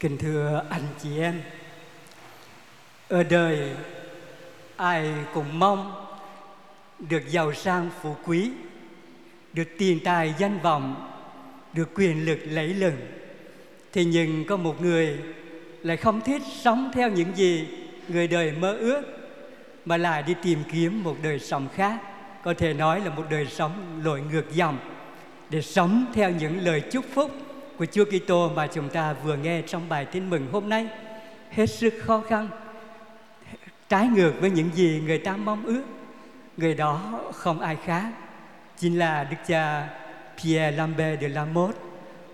Kính thưa anh chị em, ở đời ai cũng mong được giàu sang phú quý, được tiền tài danh vọng, được quyền lực lẫy lừng. Thế nhưng có một người lại không thích sống theo những gì người đời mơ ước mà lại đi tìm kiếm một đời sống khác, có thể nói là một đời sống lội ngược dòng để sống theo những lời chúc phúc của Chúa Kitô mà chúng ta vừa nghe trong bài tin mừng hôm nay. Hết sức khó khăn, trái ngược với những gì người ta mong ước. Người đó không ai khác, chính là đức cha Pierre Lambert de Lamotte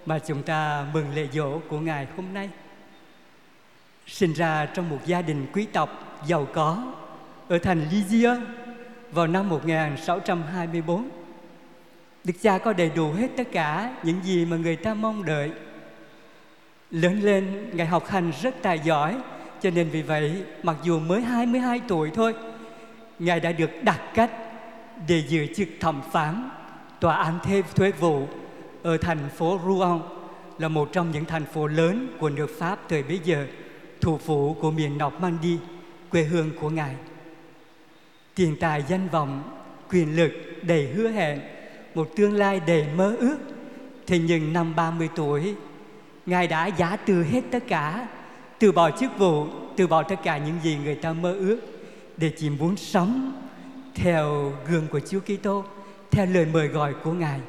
mà chúng ta mừng lễ dỗ của ngài hôm nay. Sinh ra trong một gia đình quý tộc, giàu có, ở thành Lisieux vào năm 1624 Đức cha có đầy đủ hết tất cả những gì mà người ta mong đợi. Lớn lên, Ngài học hành rất tài giỏi, cho nên vì vậy, mặc dù mới 22 tuổi thôi, Ngài đã được đặt cách để giữ chức thẩm phán tòa án thêm thuế vụ ở thành phố Rouen là một trong những thành phố lớn của nước Pháp thời bấy giờ, thủ phủ của miền Normandy, quê hương của Ngài. Tiền tài danh vọng, quyền lực đầy hứa hẹn một tương lai đầy mơ ước. thì nhưng năm 30 tuổi, Ngài đã giả từ hết tất cả, từ bỏ chức vụ, từ bỏ tất cả những gì người ta mơ ước để chỉ muốn sống theo gương của Chúa Kitô, theo lời mời gọi của Ngài.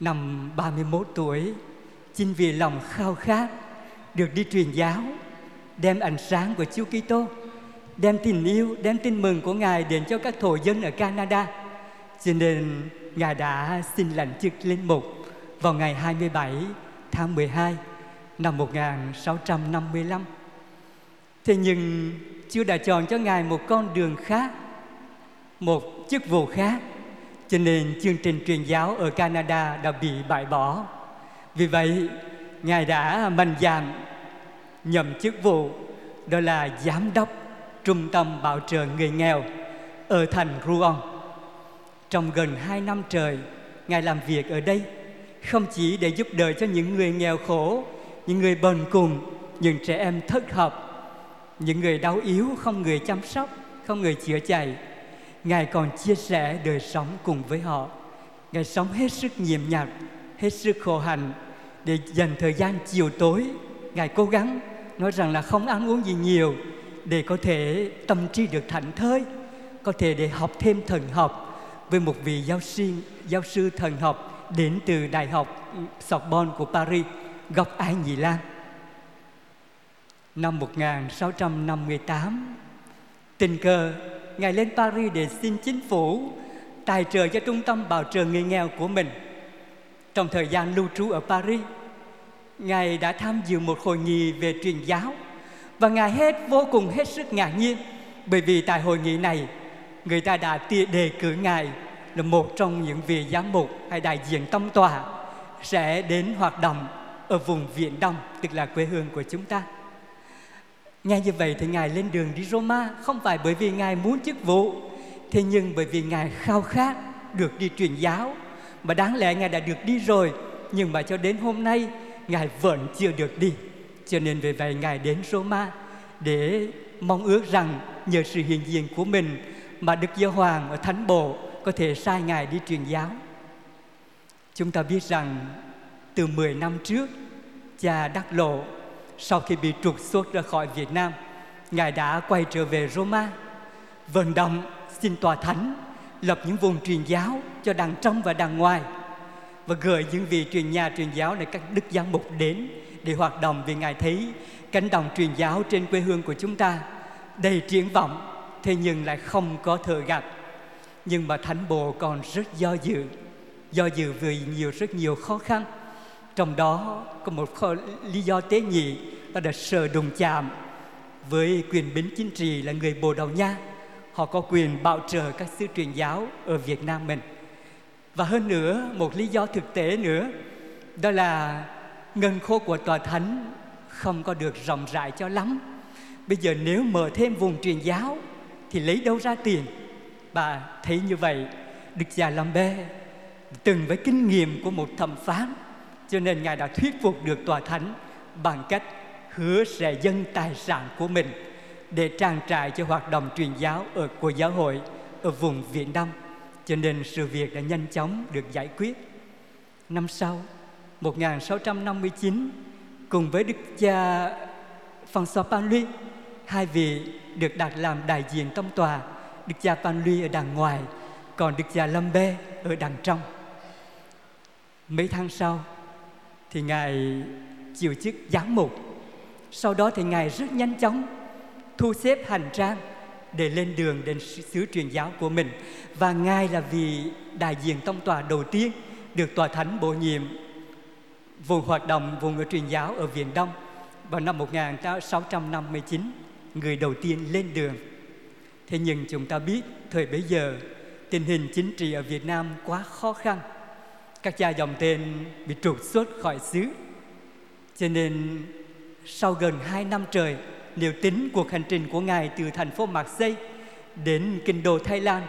Năm 31 tuổi, chính vì lòng khao khát được đi truyền giáo, đem ánh sáng của Chúa Kitô, đem tình yêu, đem tin mừng của Ngài đến cho các thổ dân ở Canada cho nên Ngài đã xin lãnh chức linh mục vào ngày 27 tháng 12 năm 1655. Thế nhưng Chúa đã chọn cho Ngài một con đường khác, một chức vụ khác, cho nên chương trình truyền giáo ở Canada đã bị bãi bỏ. Vì vậy, Ngài đã mạnh dạn nhậm chức vụ đó là giám đốc trung tâm bảo trợ người nghèo ở thành Rouen. Trong gần hai năm trời, Ngài làm việc ở đây không chỉ để giúp đỡ cho những người nghèo khổ, những người bần cùng, những trẻ em thất học, những người đau yếu không người chăm sóc, không người chữa chạy. Ngài còn chia sẻ đời sống cùng với họ. Ngài sống hết sức nhiệm nhặt, hết sức khổ hạnh để dành thời gian chiều tối. Ngài cố gắng nói rằng là không ăn uống gì nhiều để có thể tâm trí được thảnh thơi, có thể để học thêm thần học, với một vị giáo sư giáo sư thần học đến từ Đại học Sorbonne của Paris, gốc Ái Nhị Lan. Năm 1658, tình cờ Ngài lên Paris để xin chính phủ tài trợ cho trung tâm bảo trợ người nghèo của mình. Trong thời gian lưu trú ở Paris, Ngài đã tham dự một hội nghị về truyền giáo và Ngài hết vô cùng hết sức ngạc nhiên bởi vì tại hội nghị này người ta đã đề cử Ngài là một trong những vị giám mục hay đại diện tông tòa sẽ đến hoạt động ở vùng Viện Đông, tức là quê hương của chúng ta. Nghe như vậy thì Ngài lên đường đi Roma không phải bởi vì Ngài muốn chức vụ, thế nhưng bởi vì Ngài khao khát được đi truyền giáo. Mà đáng lẽ Ngài đã được đi rồi, nhưng mà cho đến hôm nay Ngài vẫn chưa được đi. Cho nên vì vậy Ngài đến Roma để mong ước rằng nhờ sự hiện diện của mình mà Đức Giáo Hoàng ở Thánh Bộ có thể sai Ngài đi truyền giáo. Chúng ta biết rằng từ 10 năm trước, cha Đắc Lộ sau khi bị trục xuất ra khỏi Việt Nam, Ngài đã quay trở về Roma, vận động xin tòa thánh lập những vùng truyền giáo cho đằng trong và đằng ngoài và gửi những vị truyền nhà truyền giáo để các đức giám mục đến để hoạt động vì Ngài thấy cánh đồng truyền giáo trên quê hương của chúng ta đầy triển vọng thế nhưng lại không có thừa gặp. Nhưng mà thánh bộ còn rất do dự. Do dự vì nhiều rất nhiều khó khăn. Trong đó có một khó, lý do tế nhị đó là sợ đụng chạm. Với quyền bính chính trị là người bồ đào nha họ có quyền bảo trợ các sư truyền giáo ở việt nam mình. Và hơn nữa một lý do thực tế nữa đó là ngân khố của tòa thánh không có được rộng rãi cho lắm. Bây giờ nếu mở thêm vùng truyền giáo thì lấy đâu ra tiền bà thấy như vậy đức cha Lambert từng với kinh nghiệm của một thẩm phán cho nên ngài đã thuyết phục được tòa thánh bằng cách hứa sẽ dâng tài sản của mình để trang trải cho hoạt động truyền giáo ở của giáo hội ở vùng Việt Nam. Cho nên sự việc đã nhanh chóng được giải quyết. Năm sau, 1659, cùng với Đức cha François Panluy, hai vị được đặt làm đại diện trong tòa. Đức cha Panluy ở đằng ngoài, còn Đức cha Lâm Bê ở đằng trong. Mấy tháng sau, thì Ngài chịu chức giám mục. Sau đó thì Ngài rất nhanh chóng thu xếp hành trang để lên đường đến sứ truyền giáo của mình. Và Ngài là vị đại diện tông tòa đầu tiên được tòa thánh bổ nhiệm vùng hoạt động vùng ở truyền giáo ở Việt Đông vào năm 1659, người đầu tiên lên đường. Thế nhưng chúng ta biết thời bấy giờ tình hình chính trị ở Việt Nam quá khó khăn. Các cha dòng tên bị trục xuất khỏi xứ. Cho nên sau gần hai năm trời, nếu tính cuộc hành trình của Ngài từ thành phố Marseille đến kinh đô Thái Lan,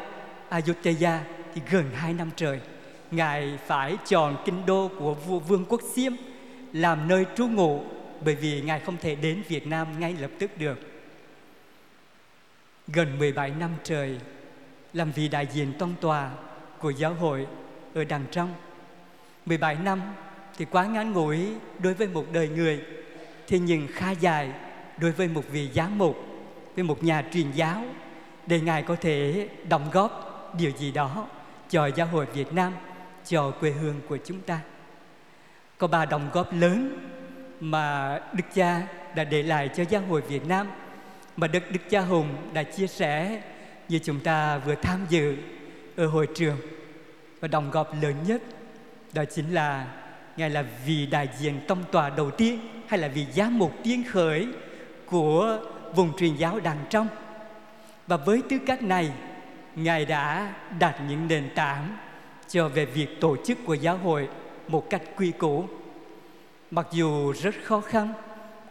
Ayutthaya thì gần hai năm trời. Ngài phải chọn kinh đô của vua vương quốc Xiêm làm nơi trú ngụ bởi vì Ngài không thể đến Việt Nam ngay lập tức được. Gần 17 năm trời làm vị đại diện tông tòa của giáo hội ở đằng trong. 17 năm thì quá ngắn ngủi đối với một đời người, thì nhưng khá dài đối với một vị giám mục, với một nhà truyền giáo để Ngài có thể đóng góp điều gì đó cho giáo hội Việt Nam, cho quê hương của chúng ta. Có ba đóng góp lớn mà Đức Cha đã để lại cho giáo hội Việt Nam mà Đức Đức Cha Hùng đã chia sẻ như chúng ta vừa tham dự ở hội trường. Và đồng góp lớn nhất đó chính là ngài là vị đại diện tông tòa đầu tiên hay là vị giám mục tiên khởi của vùng truyền giáo đàng trong. Và với tư cách này, ngài đã đặt những nền tảng cho về việc tổ chức của giáo hội một cách quy củ. Mặc dù rất khó khăn,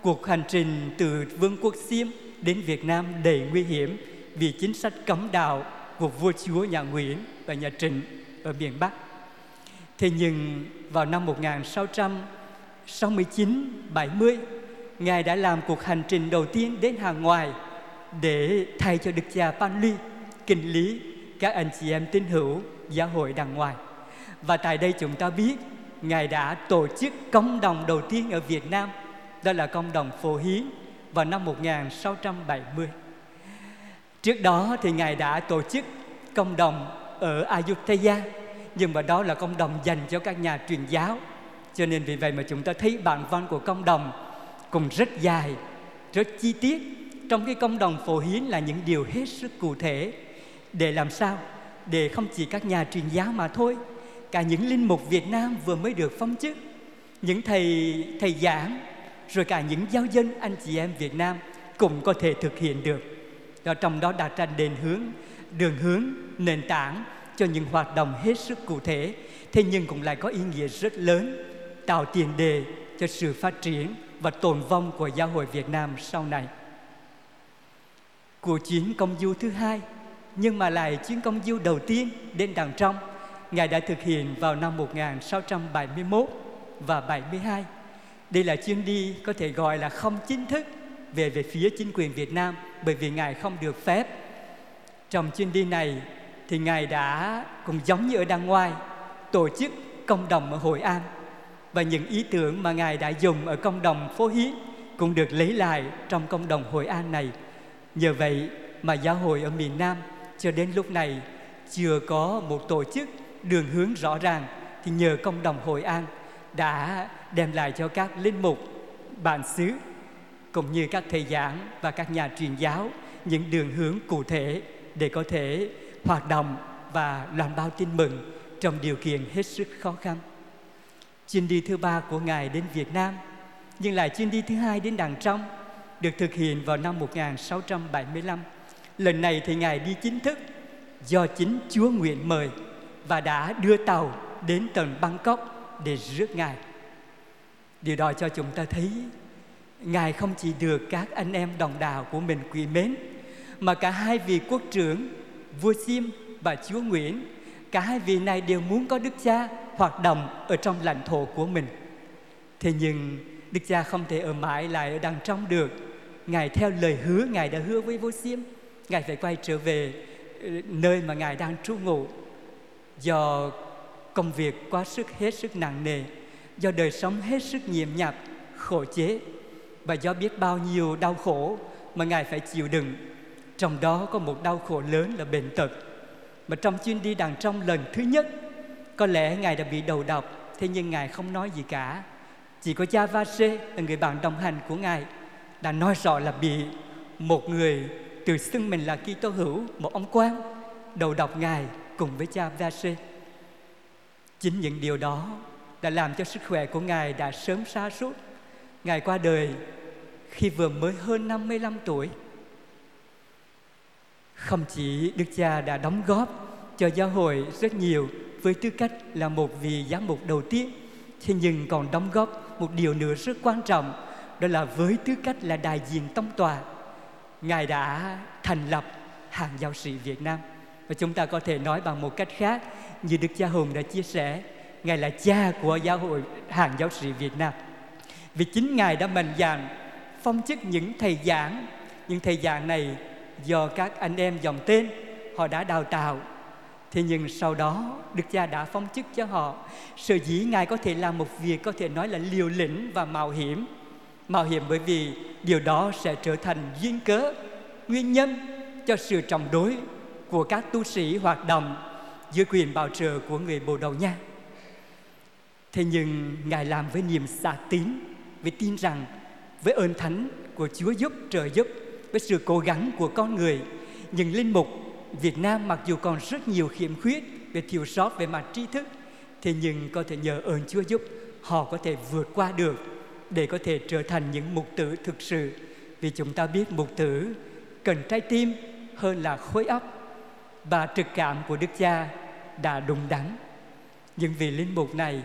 cuộc hành trình từ vương quốc xiêm đến việt nam đầy nguy hiểm vì chính sách cấm đạo của vua chúa nhà nguyễn và nhà trịnh ở miền bắc. Thế nhưng vào năm 1669 70 ngài đã làm cuộc hành trình đầu tiên đến hàng ngoài để thay cho đức cha Panly kinh lý các anh chị em tín hữu giáo hội đằng ngoài. Và tại đây chúng ta biết ngài đã tổ chức công đồng đầu tiên ở Việt Nam, đó là công đồng Phổ Hiến vào năm 1670 trước đó thì ngài đã tổ chức công đồng ở Ayutthaya, nhưng mà đó là công đồng dành cho các nhà truyền giáo. Cho nên vì vậy mà chúng ta thấy bản văn của công đồng cũng rất dài, rất chi tiết. Trong cái công đồng phổ hiến là những điều hết sức cụ thể. Để làm sao? Để không chỉ các nhà truyền giáo mà thôi, cả những linh mục Việt Nam vừa mới được phong chức, những thầy thầy giảng rồi cả những giáo dân, anh chị em Việt Nam cũng có thể thực hiện được đó, trong đó đặt ra đền hướng, đường hướng, nền tảng cho những hoạt động hết sức cụ thể thế nhưng cũng lại có ý nghĩa rất lớn, tạo tiền đề cho sự phát triển và tồn vong của giáo hội Việt Nam sau này. Cuộc chuyến công du thứ hai, nhưng mà lại chuyến công du đầu tiên đến đằng trong, Ngài đã thực hiện vào năm 1671 và 72. Đây là chuyến đi có thể gọi là không chính thức về về phía chính quyền Việt Nam, bởi vì Ngài không được phép. Trong chuyến đi này thì Ngài đã cũng giống như ở Đàng ngoài, tổ chức công đồng ở Hội An và những ý tưởng mà Ngài đã dùng ở công đồng phố Hiến cũng được lấy lại trong công đồng Hội An này. Nhờ vậy mà giáo hội ở miền Nam cho đến lúc này chưa có một tổ chức đường hướng rõ ràng thì nhờ công đồng Hội An đã đem lại cho các linh mục bản xứ cũng như các thầy giảng và các nhà truyền giáo những đường hướng cụ thể để có thể hoạt động và loan báo tin mừng trong điều kiện hết sức khó khăn. Chuyến đi thứ ba của Ngài đến Việt Nam, nhưng lại chuyến đi thứ hai đến đàng trong, được thực hiện vào năm 1675. Lần này thì Ngài đi chính thức do chính Chúa nguyện mời và đã đưa tàu đến tận Bangkok để rước Ngài. Điều đó cho chúng ta thấy Ngài không chỉ được các anh em đồng đạo của mình quý mến mà cả hai vị quốc trưởng vua Sim và chúa Nguyễn cả hai vị này đều muốn có đức cha hoạt động ở trong lãnh thổ của mình thế nhưng Đức cha không thể ở mãi lại ở đằng trong được. Ngài theo lời hứa Ngài đã hứa với vua Sim Ngài phải quay trở về ờ, nơi mà Ngài đang trú ngụ. Do công việc quá sức hết sức nặng nề, do đời sống hết sức nhiệm nhạt, khổ chế và do biết bao nhiêu đau khổ mà Ngài phải chịu đựng. Trong đó có một đau khổ lớn là bệnh tật. Mà trong chuyến đi đàng trong lần thứ nhất, có lẽ Ngài đã bị đầu độc, thế nhưng Ngài không nói gì cả. Chỉ có cha Vase là người bạn đồng hành của Ngài đã nói rõ là bị một người tự xưng mình là Kitô hữu, một ông quan đầu độc Ngài cùng với cha Vase. Chính những điều đó đã làm cho sức khỏe của Ngài đã sớm xa sút. Ngài qua đời khi vừa mới hơn 55 tuổi. Không chỉ Đức Cha đã đóng góp cho giáo hội rất nhiều với tư cách là một vị giám mục đầu tiên, thế nhưng còn đóng góp một điều nữa rất quan trọng, đó là với tư cách là đại diện tông tòa, Ngài đã thành lập hàng giáo sĩ Việt Nam. Và chúng ta có thể nói bằng một cách khác, như Đức Cha Hùng đã chia sẻ, Ngài là cha của giáo hội hàng giáo sĩ Việt Nam. Vì chính Ngài đã mạnh dạn phong chức những thầy giảng, những thầy giảng này do các anh em dòng tên họ đã đào tạo Thế nhưng sau đó Đức Cha đã phong chức cho họ Sở dĩ Ngài có thể làm một việc có thể nói là liều lĩnh và mạo hiểm Mạo hiểm bởi vì điều đó sẽ trở thành duyên cớ Nguyên nhân cho sự trọng đối của các tu sĩ hoạt động dưới quyền bảo trợ của người Bồ Đầu Nha. Thế nhưng Ngài làm với niềm xa tín, với tin rằng với ơn thánh của Chúa giúp trợ giúp, với sự cố gắng của con người, những linh mục Việt Nam mặc dù còn rất nhiều khiếm khuyết về thiếu sót về mặt tri thức, thế nhưng có thể nhờ ơn Chúa giúp họ có thể vượt qua được để có thể trở thành những mục tử thực sự. Vì chúng ta biết mục tử cần trái tim hơn là khối óc và trực cảm của Đức Cha đã đúng đắn. Những vị linh mục này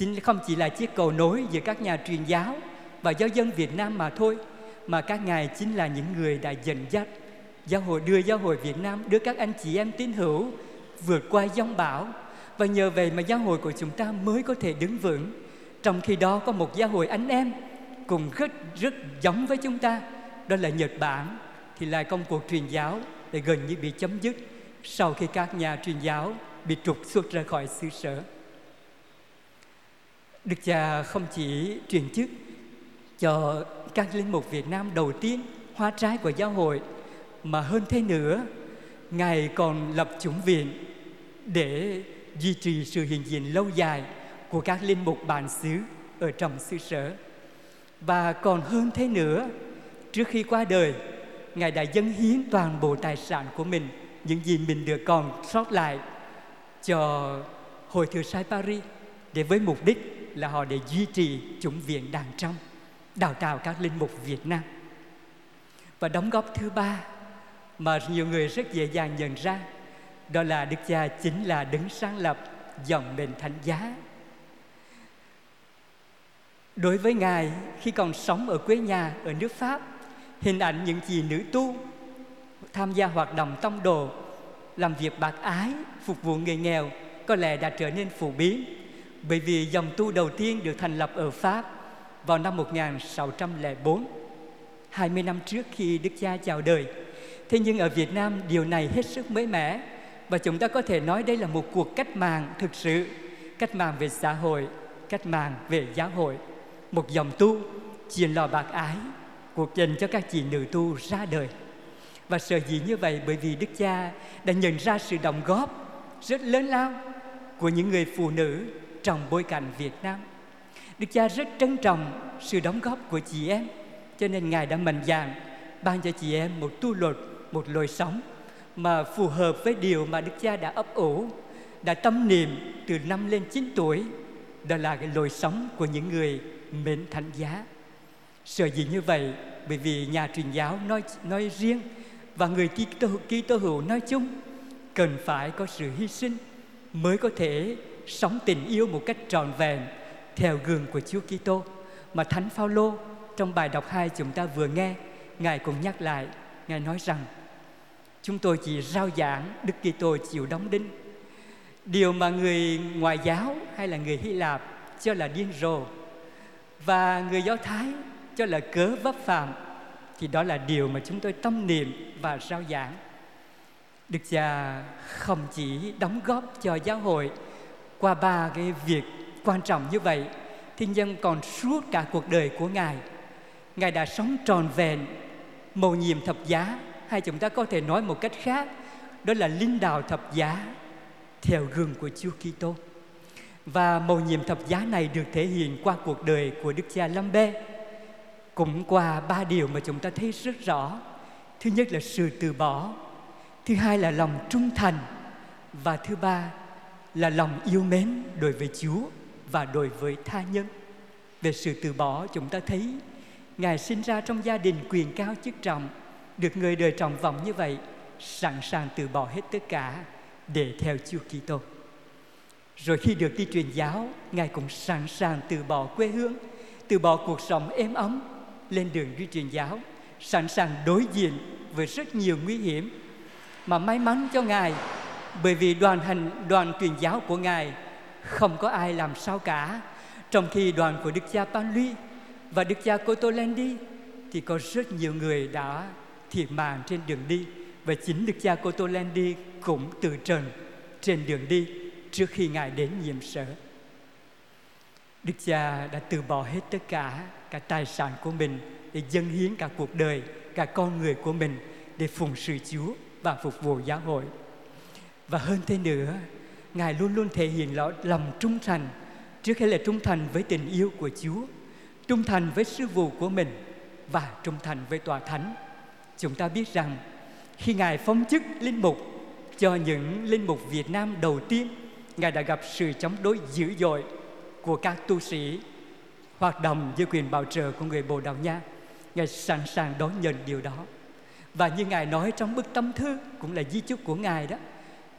chính không chỉ là chiếc cầu nối giữa các nhà truyền giáo và giáo dân Việt Nam mà thôi, mà các ngài chính là những người đã dẫn dắt Giáo hội đưa giáo hội Việt Nam đưa các anh chị em tín hữu vượt qua giông bão và nhờ vậy mà giáo hội của chúng ta mới có thể đứng vững. Trong khi đó có một giáo hội anh em cùng rất rất giống với chúng ta, đó là Nhật Bản thì lại công cuộc truyền giáo lại gần như bị chấm dứt sau khi các nhà truyền giáo bị trục xuất ra khỏi xứ sở. Đức cha không chỉ truyền chức cho các linh mục Việt Nam đầu tiên hoa trái của giáo hội, mà hơn thế nữa, ngài còn lập chủng viện để duy trì sự hiện diện lâu dài của các linh mục bản xứ ở trong xứ sở. Và còn hơn thế nữa, trước khi qua đời, ngài đã dâng hiến toàn bộ tài sản của mình, những gì mình được còn sót lại cho hội thừa sai Paris để với mục đích là họ để duy trì chủng viện đàng trong đào tạo các linh mục Việt Nam và đóng góp thứ ba mà nhiều người rất dễ dàng nhận ra đó là Đức Cha chính là đứng sáng lập dòng đền thánh giá. Đối với Ngài, khi còn sống ở quê nhà ở nước Pháp, hình ảnh những chị nữ tu tham gia hoạt động tông đồ, làm việc bạc ái, phục vụ người nghèo có lẽ đã trở nên phổ biến bởi vì dòng tu đầu tiên được thành lập ở Pháp vào năm 1604, 20 năm trước khi Đức Cha chào đời. Thế nhưng ở Việt Nam điều này hết sức mới mẻ và chúng ta có thể nói đây là một cuộc cách mạng thực sự, cách mạng về xã hội, cách mạng về giáo hội. Một dòng tu truyền lò bạc ái cuộc dành cho các chị nữ tu ra đời. Và sở dĩ như vậy bởi vì Đức Cha đã nhận ra sự đóng góp rất lớn lao của những người phụ nữ trong bối cảnh Việt Nam. Đức Cha rất trân trọng sự đóng góp của chị em, cho nên Ngài đã mạnh dạn ban cho chị em một tu luật một lối sống mà phù hợp với điều mà Đức Cha đã ấp ủ, đã tâm niệm từ năm lên 9 tuổi. Đó là cái lối sống của những người mến thánh giá. Sở dĩ như vậy? Bởi vì nhà truyền giáo nói nói riêng và người Kitô Kitô hữu nói chung cần phải có sự hy sinh mới có thể sống tình yêu một cách trọn vẹn theo gương của Chúa Kitô mà Thánh Phaolô trong bài đọc 2 chúng ta vừa nghe, Ngài cũng nhắc lại, Ngài nói rằng Chúng tôi chỉ rao giảng Đức Kitô chịu đóng đinh. Điều mà người ngoại giáo hay là người Hy Lạp cho là điên rồ và người Do Thái cho là cớ vấp phạm thì đó là điều mà chúng tôi tâm niệm và rao giảng. Đức cha không chỉ đóng góp cho giáo hội qua ba cái việc quan trọng như vậy, thiên nhân còn suốt cả cuộc đời của Ngài. Ngài đã sống tròn vẹn, mầu nhiệm thập giá, hay chúng ta có thể nói một cách khác, đó là linh đạo thập giá theo gương của Chúa Kitô. Và mầu nhiệm thập giá này được thể hiện qua cuộc đời của Đức cha Lâm Bê cũng qua ba điều mà chúng ta thấy rất rõ. Thứ nhất là sự từ bỏ, thứ hai là lòng trung thành và thứ ba là lòng yêu mến đối với Chúa và đối với tha nhân. Về sự từ bỏ chúng ta thấy Ngài sinh ra trong gia đình quyền cao chức trọng, được người đời trọng vọng như vậy, sẵn sàng từ bỏ hết tất cả để theo Chúa Kitô. Rồi khi được đi truyền giáo, Ngài cũng sẵn sàng từ bỏ quê hương, từ bỏ cuộc sống êm ấm, lên đường đi truyền giáo, sẵn sàng đối diện với rất nhiều nguy hiểm. Mà may mắn cho Ngài, bởi vì đoàn hành đoàn truyền giáo của Ngài không có ai làm sao cả. Trong khi đoàn của Đức cha Panluy và Đức cha Cotolendi thì có rất nhiều người đã thiệt mạng trên đường đi và chính Đức cha Cotolendi cũng từ trần trên đường đi trước khi Ngài đến nhiệm sở. Đức cha đã từ bỏ hết tất cả, cả tài sản của mình để dâng hiến cả cuộc đời, cả con người của mình để phụng sự Chúa và phục vụ giáo hội. Và hơn thế nữa, Ngài luôn luôn thể hiện lòng trung thành, trước hết là trung thành với tình yêu của Chúa, trung thành với sư vụ của mình và trung thành với tòa thánh. Chúng ta biết rằng khi Ngài phong chức linh mục cho những linh mục Việt Nam đầu tiên, Ngài đã gặp sự chống đối dữ dội của các tu sĩ hoạt động dưới quyền bảo trợ của người Bồ Đào Nha. Ngài sẵn sàng đón nhận điều đó. Và như Ngài nói trong bức tâm thư cũng là di chúc của Ngài đó.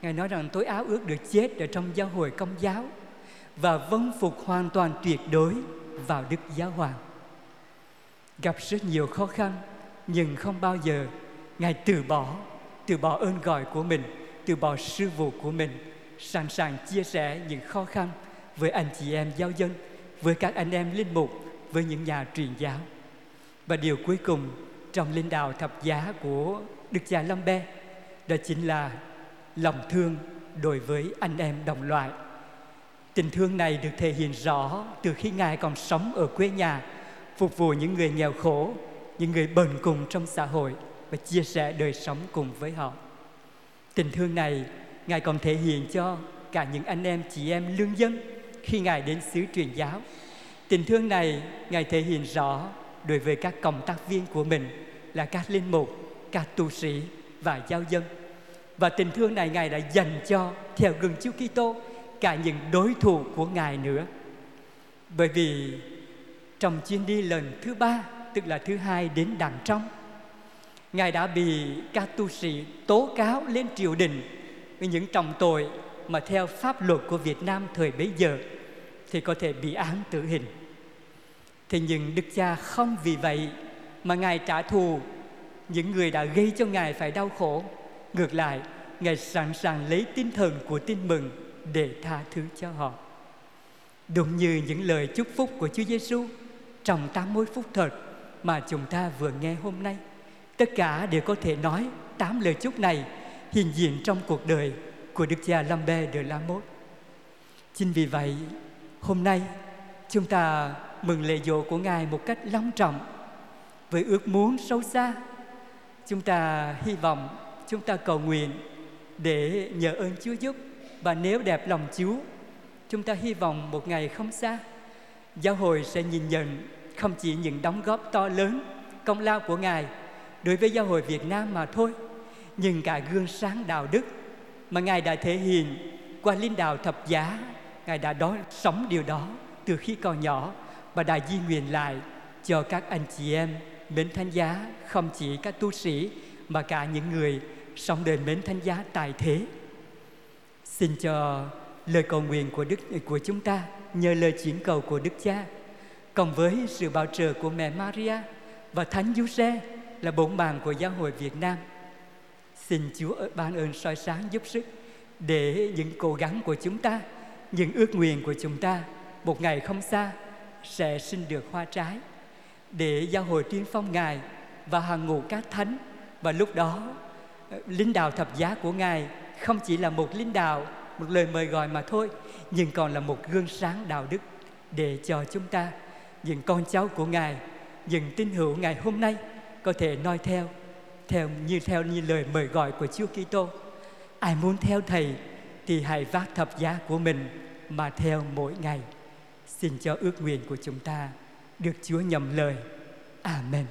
Ngài nói rằng tôi áo ước được chết ở trong giáo hội công giáo và vâng phục hoàn toàn tuyệt đối vào Đức Giáo Hoàng. Gặp rất nhiều khó khăn nhưng không bao giờ Ngài từ bỏ, từ bỏ ơn gọi của mình, từ bỏ sư vụ của mình, sẵn sàng chia sẻ những khó khăn với anh chị em giáo dân, với các anh em linh mục, với những nhà truyền giáo. Và điều cuối cùng trong linh đạo thập giá của Đức cha Lâm Be đó chính là lòng thương đối với anh em đồng loại. Tình thương này được thể hiện rõ từ khi Ngài còn sống ở quê nhà, phục vụ những người nghèo khổ, những người bần cùng trong xã hội và chia sẻ đời sống cùng với họ. Tình thương này Ngài còn thể hiện cho cả những anh em chị em lương dân khi Ngài đến xứ truyền giáo. Tình thương này Ngài thể hiện rõ đối với các cộng tác viên của mình là các linh mục, các tu sĩ và giáo dân. Và tình thương này Ngài đã dành cho theo gương Chúa Kitô cả những đối thủ của Ngài nữa. Bởi vì trong chuyến đi lần thứ ba, tức là thứ hai đến đằng trong, Ngài đã bị các tu sĩ tố cáo lên triều đình với những trọng tội mà theo pháp luật của Việt Nam thời bấy giờ thì có thể bị án tử hình. Thế nhưng Đức Cha không vì vậy mà Ngài trả thù những người đã gây cho Ngài phải đau khổ. Ngược lại, Ngài sẵn sàng lấy tinh thần của tin mừng để tha thứ cho họ. Đúng như những lời chúc phúc của Chúa Giêsu trong tám mối phúc thật mà chúng ta vừa nghe hôm nay. Tất cả đều có thể nói tám lời chúc này hiện diện trong cuộc đời của Đức cha Lambert de la Mốt. Chính vì vậy, hôm nay chúng ta mừng lễ dỗ của Ngài một cách long trọng với ước muốn sâu xa. Chúng ta hy vọng, chúng ta cầu nguyện để nhờ ơn Chúa giúp và nếu đẹp lòng Chúa, chúng ta hy vọng một ngày không xa, giáo hội sẽ nhìn nhận không chỉ những đóng góp to lớn, công lao của Ngài đối với giáo hội Việt Nam mà thôi, nhưng cả gương sáng đạo đức mà Ngài đã thể hiện qua linh đạo thập giá. Ngài đã đó sống điều đó từ khi còn nhỏ và đã di nguyện lại cho các anh chị em mến thánh giá không chỉ các tu sĩ mà cả những người sống đời mến thánh giá tài thế. Xin cho lời cầu nguyện của Đức của chúng ta nhờ lời chuyển cầu của Đức Cha cộng với sự bảo trợ của mẹ Maria và Thánh Giuse là bổn bàn của giáo hội Việt Nam Xin Chúa ban ơn soi sáng giúp sức để những cố gắng của chúng ta, những ước nguyện của chúng ta một ngày không xa sẽ sinh được hoa trái để giáo hội tiên phong Ngài và hàng ngũ các thánh và lúc đó linh đạo thập giá của Ngài không chỉ là một linh đạo, một lời mời gọi mà thôi, nhưng còn là một gương sáng đạo đức để cho chúng ta, những con cháu của Ngài, những tín hữu ngày hôm nay có thể noi theo, theo như theo như lời mời gọi của Chúa Kitô. Ai muốn theo Thầy thì hãy vác thập giá của mình mà theo mỗi ngày. Xin cho ước nguyện của chúng ta được Chúa nhầm lời. Amen.